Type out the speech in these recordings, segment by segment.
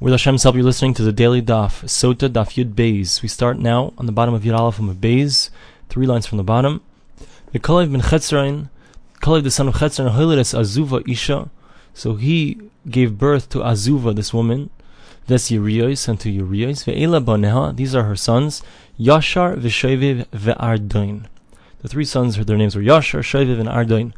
With Hashem's help, you're listening to the Daily Daf, Sota Daf Yud Beis. We start now on the bottom of Yud Aleph from a Beis, three lines from the bottom. The Kalev ben Chetzrain, Kalev the son of Chetzrain, Hoilides Azuva Isha. So he gave birth to Azuva, this woman, Ves Urios, and to Urios. Ve'ela Baneha, these are her sons, Yashar, Vesheviv, Ve'ardoin. The three sons, their names were Yashar, Sheviv, and Ardoin.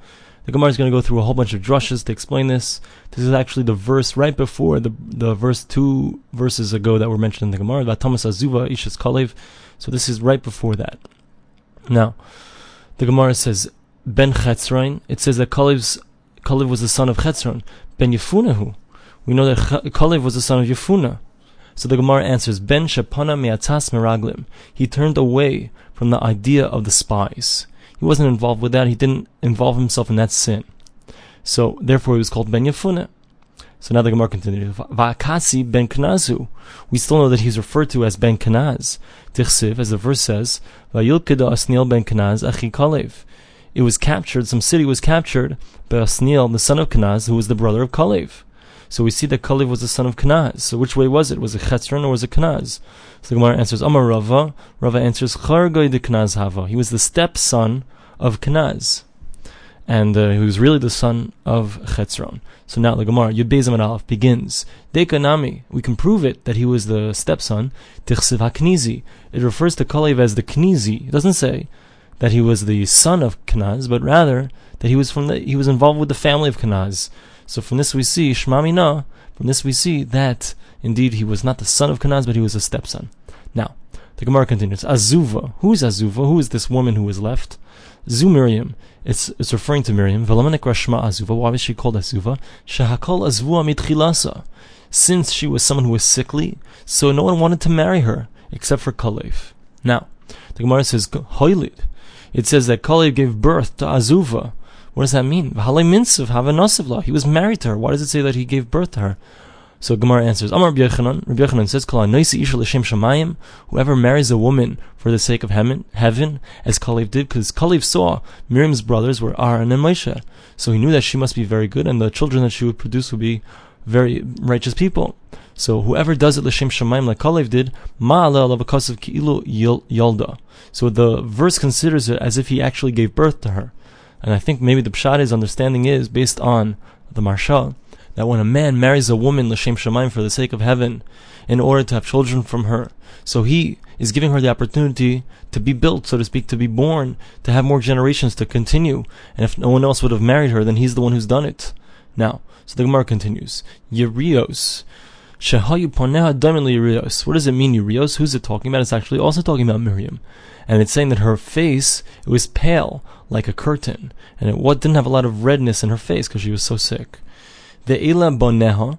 The Gemara is going to go through a whole bunch of drushes to explain this. This is actually the verse right before the the verse two verses ago that were mentioned in the Gemara about Thomas Azuva Ishas Kalev. So this is right before that. Now, the Gemara says Ben Chetzrain. It says that Kalev's Kalev was the son of Chetzron. Ben Yefunahu. We know that Kalev was the son of Yefuna. So the Gemara answers Ben Shapana Meatas Meraglim. He turned away from the idea of the spies. He wasn't involved with that. He didn't involve himself in that sin. So therefore, he was called Ben Yefune. So now the Gemara continues. Va'akasi ben Knazu. We still know that he's referred to as Ben Knaz. Tichsiv, as the verse says, Va'yilkida Asniel ben Knaz achi Kalev. It was captured, some city was captured by Asniel, the son of Knaz, who was the brother of Kalev. So we see that Kalev was the son of Knaz. So which way was it? Was it Chetzron or was it Knaz? So the Gemara answers, Amar Rava. Rava answers, Chargoy de Knaz Hava. He was the stepson of Knaz. And uh, he was really the son of Chetzron. So now the Gemara, Yud Bezim Aleph, begins. Dekanami, we can prove it that he was the stepson. Tichsiv HaKnizi. It refers to Kalev as the Knizi. It doesn't say that he was the son of Knaz, but rather that he was from the, he was involved with the family of Knaz. So from this we see, Shmamina, from this we see that indeed he was not the son of Kanaz, but he was a stepson. Now, the Gemara continues, Azuva, who is Azuva? Who is this woman who was left? Zu Miriam, it's, it's referring to Miriam. Rashma Azuva, why was she called Azuva? Shahakol Azvua mitchilasa. Since she was someone who was sickly, so no one wanted to marry her, except for Kalev. Now, the Gemara says, Hoilid. It says that Kalev gave birth to Azuva, what does that mean? He was married to her. Why does it say that he gave birth to her? So Gemara answers, Amar Rabbi Yochanan, Rabbi Yochanan says, Whoever marries a woman for the sake of heaven, heaven as Kalev did, because Kalev saw Miriam's brothers were Aaron and Moshe. So he knew that she must be very good, and the children that she would produce would be very righteous people. So whoever does it l'shem shamayim like Kalev did, because of ki'ilu yolda. So the verse considers it as if he actually gave birth to her. And I think maybe the Pshadi's understanding is based on the Maharsha that when a man marries a woman l'shem shemaim for the sake of heaven, in order to have children from her, so he is giving her the opportunity to be built, so to speak, to be born, to have more generations to continue. And if no one else would have married her, then he's the one who's done it. Now, so the Gemara continues. Yerios. Shehayu poneha Yerios. What does it mean, Yerios? Who's it talking about? It's actually also talking about Miriam. And it's saying that her face, it was pale, like a curtain. And it what, didn't have a lot of redness in her face because she was so sick. The Ela Boneha,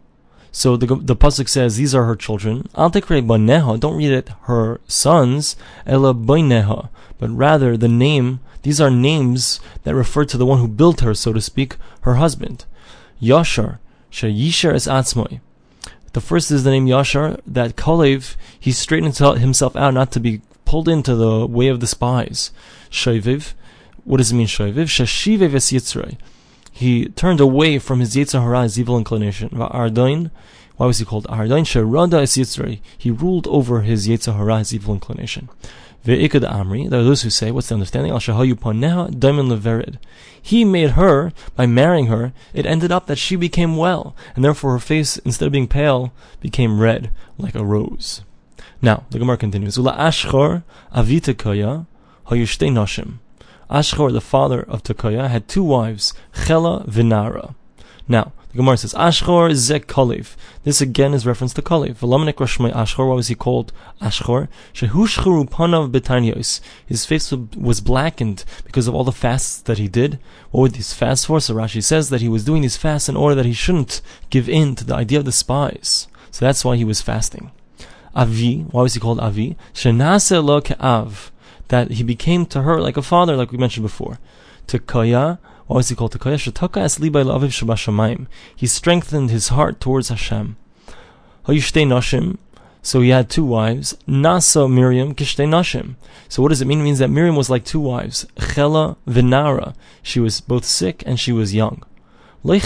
so the the pasuk says these are her children. Boneha. Don't read it her sons. Ela boneha, but rather the name. These are names that refer to the one who built her, so to speak, her husband. Yashar sheyisher is atzmoi. The first is the name Yashar. That Kalev he straightened himself out not to be pulled into the way of the spies. Shoiviv. What does it mean, Shoiviv? Shashivev es Yitzray he turned away from his Yetzer Hara, his evil inclination. Ardain, why was he called Ardain? Sherada es Yitzray. He ruled over his Yetzer Hara, his evil inclination. Ve'ikad Amri, there are those who say, what's the understanding? Al Shahayu Paneha Daimin Levered. He made her, by marrying her, it ended up that she became well, and therefore her face, instead of being pale, became red, like a rose. Now, the Gemara continues, Ula Ashchor Avita Koya Hayushte Nashim. Ashchor, the father of Tekoa, had two wives, Chela Vinara. Now, the Gemara says, Ashchor Zek Kalev. This again is reference to Kalev. Velamenik Rashmai Ashchor, why was he called Ashchor? Shehushchuru Panav Betanyos. His face was blackened because of all the fasts that he did. What were these fasts for? So Rashi says that he was doing these fasts in order that he shouldn't give in to the idea of the spies. So that's why he was fasting. Avi, why was he called Avi? Shenase lo Av that he became to her like a father, like we mentioned before. What was he called? He strengthened his heart towards Hashem. So he had two wives. Nasa Miriam kishtei nashim. So what does it mean? It means that Miriam was like two wives. Chela Vinara. She was both sick and she was young. It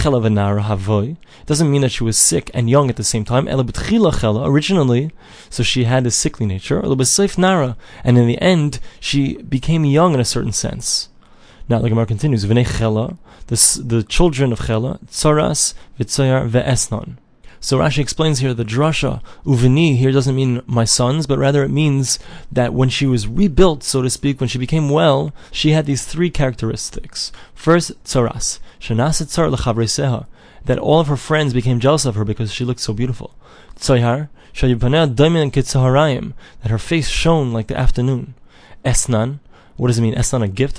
doesn't mean that she was sick and young at the same time. Originally, so she had a sickly nature. And in the end, she became young in a certain sense. Now the Gemara continues. the, the children of Chela, Tsaras, Vitzayar, Ve'esnon. So Rashi explains here the drasha uvini here doesn't mean my sons, but rather it means that when she was rebuilt, so to speak, when she became well, she had these three characteristics. First, tsaras, shenaset that all of her friends became jealous of her because she looked so beautiful. Tzayar, that her face shone like the afternoon. Esnan, what does it mean? Esnan a gift?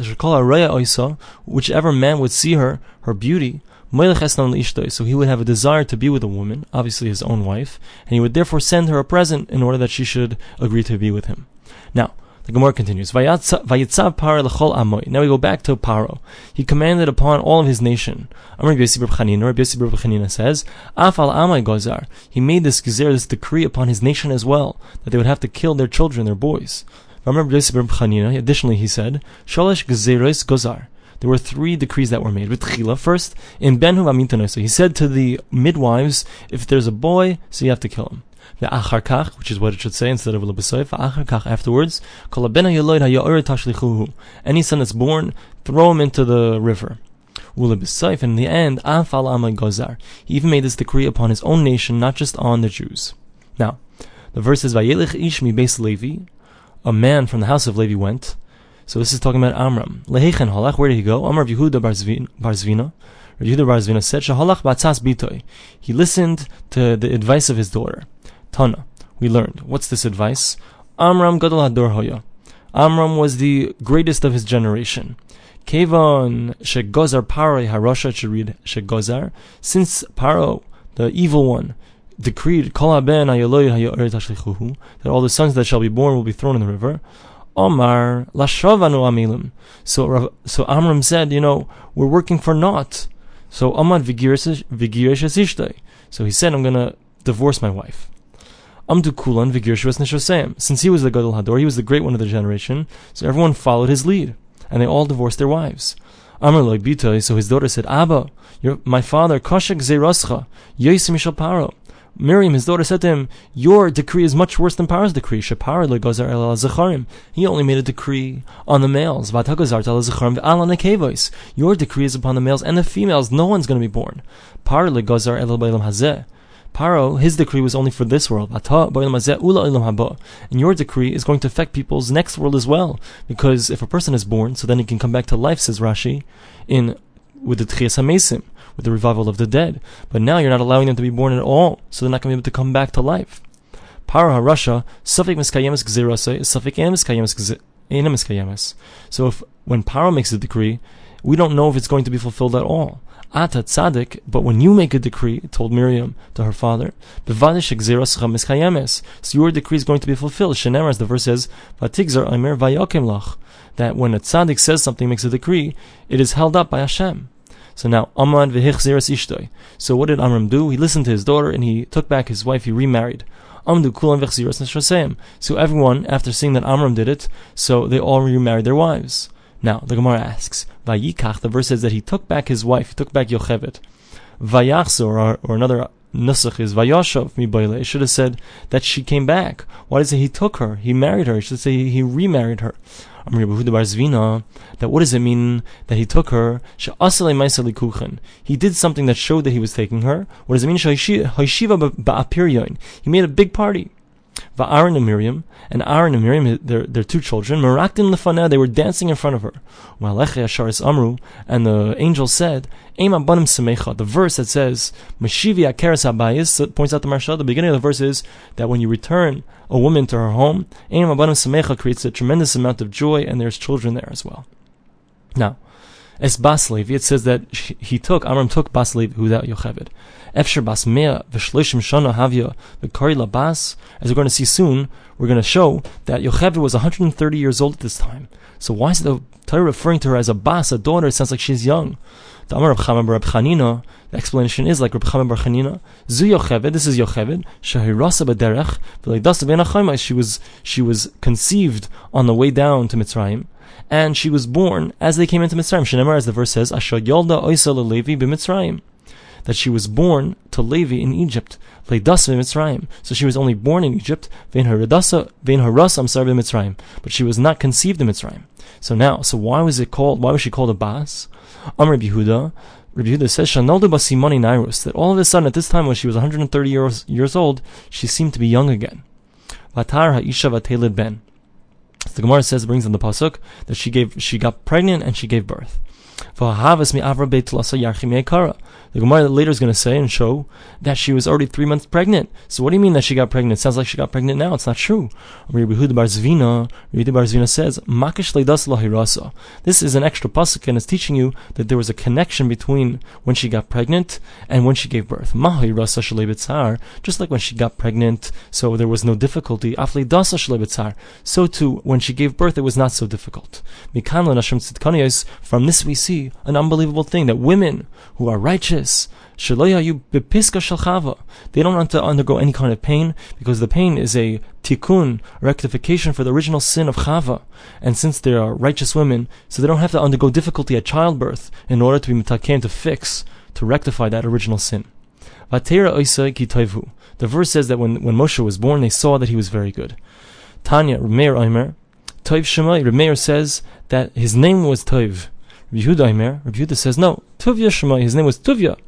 Whichever man would see her, her beauty, so he would have a desire to be with a woman, obviously his own wife, and he would therefore send her a present in order that she should agree to be with him. Now, the Gemara continues. Now we go back to Paro. He commanded upon all of his nation. Amr Chanina says, Afal Amai Gozar. He made this gezer, this decree upon his nation as well, that they would have to kill their children, their boys. Remember additionally, he said, Sholosh Gezeres Gozar there were three decrees that were made. With Chila. first, in Benhu so he said to the midwives, if there's a boy, so you have to kill him. The acharkach, which is what it should say instead of lebesoif, acharkach afterwards, any son that's born, throw him into the river. And in the end, afal gozar. He even made this decree upon his own nation, not just on the Jews. Now, the verse is Vayelich ish mi beis Levi, a man from the house of Levi went, so this is talking about Amram. Lehechen halach, where did he go? Amar Yehuda Barzvina. Yehuda Barzvina said, Shahalach batzas bitoy. He listened to the advice of his daughter. Tana. We learned. What's this advice? Amram gadol hador hoya. Amram was the greatest of his generation. Kevon shegozar paro harosha should shegozar. Since Paro, the evil one, decreed that all the sons that shall be born will be thrown in the river. Omar amilim. So so Amram said, you know, we're working for naught. So vigirish So he said, I'm gonna divorce my wife. Amdu kulan vigirish Since he was the gadol hador, he was the great one of the generation. So everyone followed his lead, and they all divorced their wives. Amar loy bita. So his daughter said, Abba, my father kashak zeirascha yosim paro. Miriam, his daughter, said to him, Your decree is much worse than Paro's decree. He only made a decree on the males. Your decree is upon the males and the females. No one's going to be born. Paro, his decree was only for this world. And your decree is going to affect people's next world as well. Because if a person is born, so then he can come back to life, says Rashi, in with the Tchias HaMesim with the revival of the dead. But now you're not allowing them to be born at all, so they're not going to be able to come back to life. Paro rasha, Sufik Miskayemis Gzirase is Sufik Miskayemis. So if when Paro makes a decree, we don't know if it's going to be fulfilled at all. Ata tzaddik, but when you make a decree, told Miriam to her father, so your decree is going to be fulfilled. Shenemar, as the verse says, that when a tzaddik says something, makes a decree, it is held up by Hashem. So now, Amram v'hichzeres ishtoi. So what did Amram do? He listened to his daughter and he took back his wife, he remarried. Amdu kulam v'chzeres neshraseim. So everyone, after seeing that Amram did it, so they all remarried their wives. Now, the Gemara asks, Vayikach, the verse says that he took back his wife, he took back Yocheved. Vayachzor, or, or another nusach is Vayashov mibayle. It should have said that she came back. Why does it say he took her? He married her. It should say he remarried her that what does it mean that he took her? He did something that showed that he was taking her. What does it mean? He made a big party. Aaron and Miriam, and Aaron and Miriam, their, their two children, Maraktin Lefana, they were dancing in front of her. Amru, and the angel said, The verse that says, Meshivi Akeres Habayis, points out the Maharsha, the beginning of the verse is that when you return a woman to her home, Eim Abanim Semecha creates a tremendous amount of joy, and there's children there as well. Now, as Bas it says that he took, Amram took Bas without Yocheved. Efsher bas mea v'shloishim shana havya v'kari labas. As we're going to see soon, we're going to show that Yocheved was 130 years old at this time. So why is the Torah referring to her as a bas, a daughter? It sounds like she's young. The Amar Reb Chama Reb Chanina, the explanation is like Reb Bar Chanina. Zu Yocheved, this is Yocheved. B'derech v'leidasa She was she was conceived on the way down to Mitzrayim and she was born as they came into Mitzrayim. As the verse says, Asher Yolda Oisa Levi b'Mitzrayim. That she was born to Levi in Egypt. Leidasa Mitzrayim. So she was only born in Egypt. Vein Haradasa, Vein I'm sorry, Mitzrayim. But she was not conceived in Mitzrayim. So now, so why was it called, why was she called a Bas? Amr Yehuda, Rabbi Yehuda says, Shanaldu Basimoni Nairus, that all of a sudden at this time when she was 130 years, years old, she seemed to be young again. Vatar Ha'isha Vatelid Ben. The Gemara says, brings in the pasuk that she gave, she got pregnant and she gave birth. The Gemara later is going to say and show that she was already three months pregnant. So what do you mean that she got pregnant? It sounds like she got pregnant now. It's not true. Rabbi Yehuda Bar Zvina, Rabbi Bar Zvina says, Makish lahirasa. This is an extra pasuk and it's teaching you that there was a connection between when she got pregnant and when she gave birth. Mahirasa shalebitzar, just like when she got pregnant, so there was no difficulty. Afleidasa shalebitzar. So too, when she gave birth, it was not so difficult. Mikan From this we see an unbelievable thing that women who are righteous they don't want to undergo any kind of pain because the pain is a tikkun, rectification for the original sin of Chava. And since they are righteous women, so they don't have to undergo difficulty at childbirth in order to be mitaken, to fix, to rectify that original sin. The verse says that when, when Moshe was born, they saw that he was very good. Tanya, Remeir Omer, Toiv Shemai, Remeir says that his name was Toiv. Rabbi Yehuda Rabbi says, no, Tuvia Shemai, his name was Tuvia.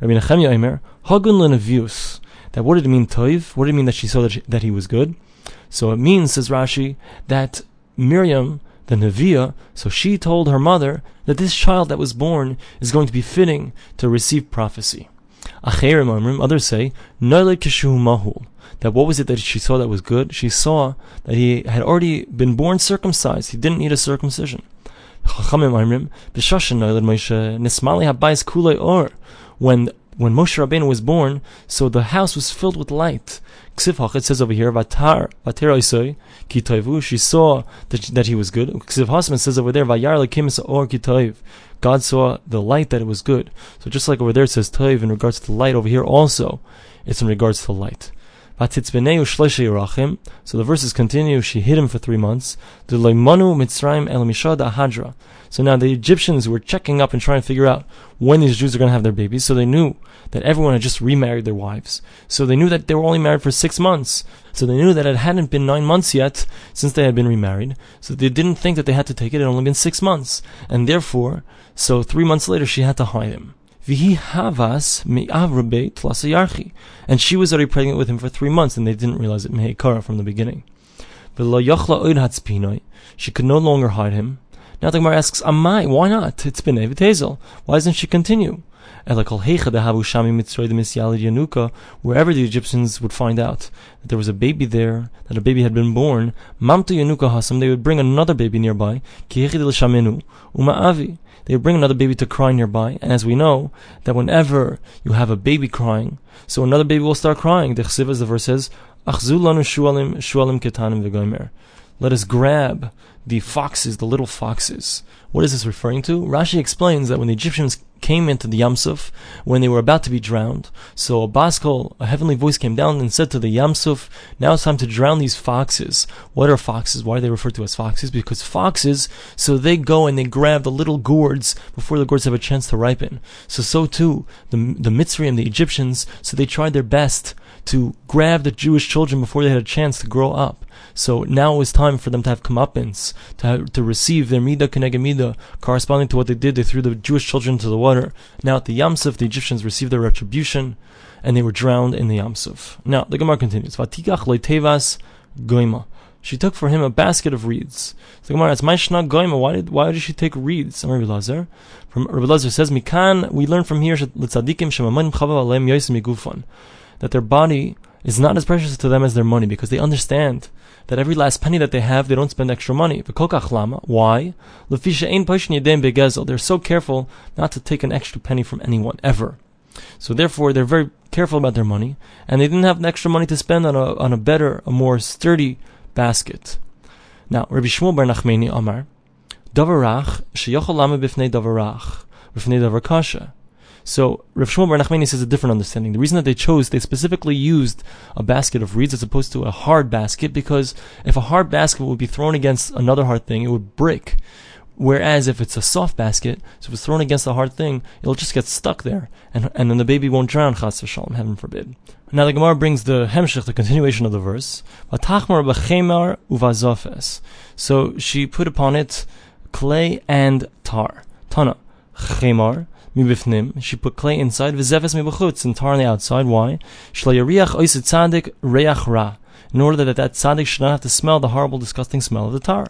Rabbi Nechemia Aimer, Hagun Lenavius. That what did it mean, Toiv? What did it mean that she saw that, she, that he was good? So it means, says Rashi, that Miriam, the Neviah, so she told her mother that this child that was born is going to be fitting to receive prophecy. Acherim Amrim, others say, Mahul. That what was it that she saw that was good? She saw that he had already been born circumcised. He didn't need a circumcision. Chachamim Moshe, Nismali Or, when when Moshe Rabbeinu was born, so the house was filled with light. Ksiv it says over here, Vatar, Vater Oisoi, Kitoivu, she saw that, that he was good. Ksiv Hasman says over there, Vayar Lekim Or Kitoiv. God saw the light that it was good. So just like over there it says Toiv in regards to the light, over here also, it's in regards to the light. So the verses continue, she hid him for three months. So now the Egyptians were checking up and trying to figure out when these Jews are going to have their babies. So they knew that everyone had just remarried their wives. So they knew that they were only married for six months. So they knew that it hadn't been nine months yet since they had been remarried. So they didn't think that they had to take it. It had only been six months. And therefore, so three months later, she had to hide him. Vihi havas me'avrabe tlasayarchi. And she was already pregnant with him for three months, and they didn't realize it mehekara from the beginning. She could no longer hide him. Now the Gemara asks, Amai, why not? It's been Evitezel. Why doesn't she continue? Wherever the Egyptians would find out that there was a baby there, that a baby had been born, Mamtu Yanuka Hasam, they would bring another baby nearby, they bring another baby to cry nearby, and as we know, that whenever you have a baby crying, so another baby will start crying. The Chsiv, as the verse says, Let us grab the foxes, the little foxes. What is this referring to? Rashi explains that when the Egyptians came into the Yamsuf when they were about to be drowned. So a baskol, a heavenly voice came down and said to the Yamsuf, now it's time to drown these foxes. What are foxes? Why are they referred to as foxes? Because foxes, so they go and they grab the little gourds before the gourds have a chance to ripen. So so too, the, the Mitzri and the Egyptians, so they tried their best to grab the Jewish children before they had a chance to grow up. So now it was time for them to have comeuppance, to have, to receive their midah keneged corresponding to what they did. They threw the Jewish children into the water. Now at the Yamsuf, the Egyptians received their retribution, and they were drowned in the Yamsuf. Now the Gemara continues. Vatikach leitevas goima. She took for him a basket of reeds. So the Gemara asks, "Maishna goima? Why did why did she take reeds?" Rabbi Lazar, from Rabbi Lazar says, "Mikan." We learn from here that their body is not as precious to them as their money because they understand that every last penny that they have, they don't spend extra money. Why? They're so careful not to take an extra penny from anyone, ever. So therefore, they're very careful about their money, and they didn't have extra money to spend on a, on a better, a more sturdy basket. Now, Rabbi Shmuel Bar Nachmani Amar, Davarach, sheyochol lama bifnei davarach, bifnei davar kasha. So Rav Shmuel Bar says a different understanding. The reason that they chose, they specifically used a basket of reeds as opposed to a hard basket, because if a hard basket would be thrown against another hard thing, it would break. Whereas if it's a soft basket, so if it's thrown against a hard thing, it'll just get stuck there, and and then the baby won't drown. Chas v'shalom, heaven forbid. Now the Gemara brings the hemshich, the continuation of the verse. So she put upon it clay and tar. Tana chemar mibifnim. She put clay inside. V'zefes mibachutz and tar on the outside. Why? Shlayariach oiset tzadik reach ra. In order that that tzaddik should not have to smell the horrible, disgusting smell of the tar.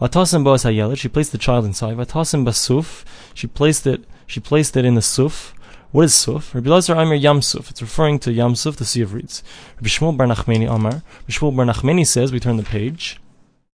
Vatasim boas hayelet. She placed the child inside. Vatasim basuf. She placed it. She placed it in the suf. What is suf? Rabbi Lazar Amir Yam Suf. It's referring to Yam Suf, the Sea of Reeds. Rabbi Shmuel Bar Nachmeni Amar. Rabbi Shmuel Bar Nachmeni says, we turn the page.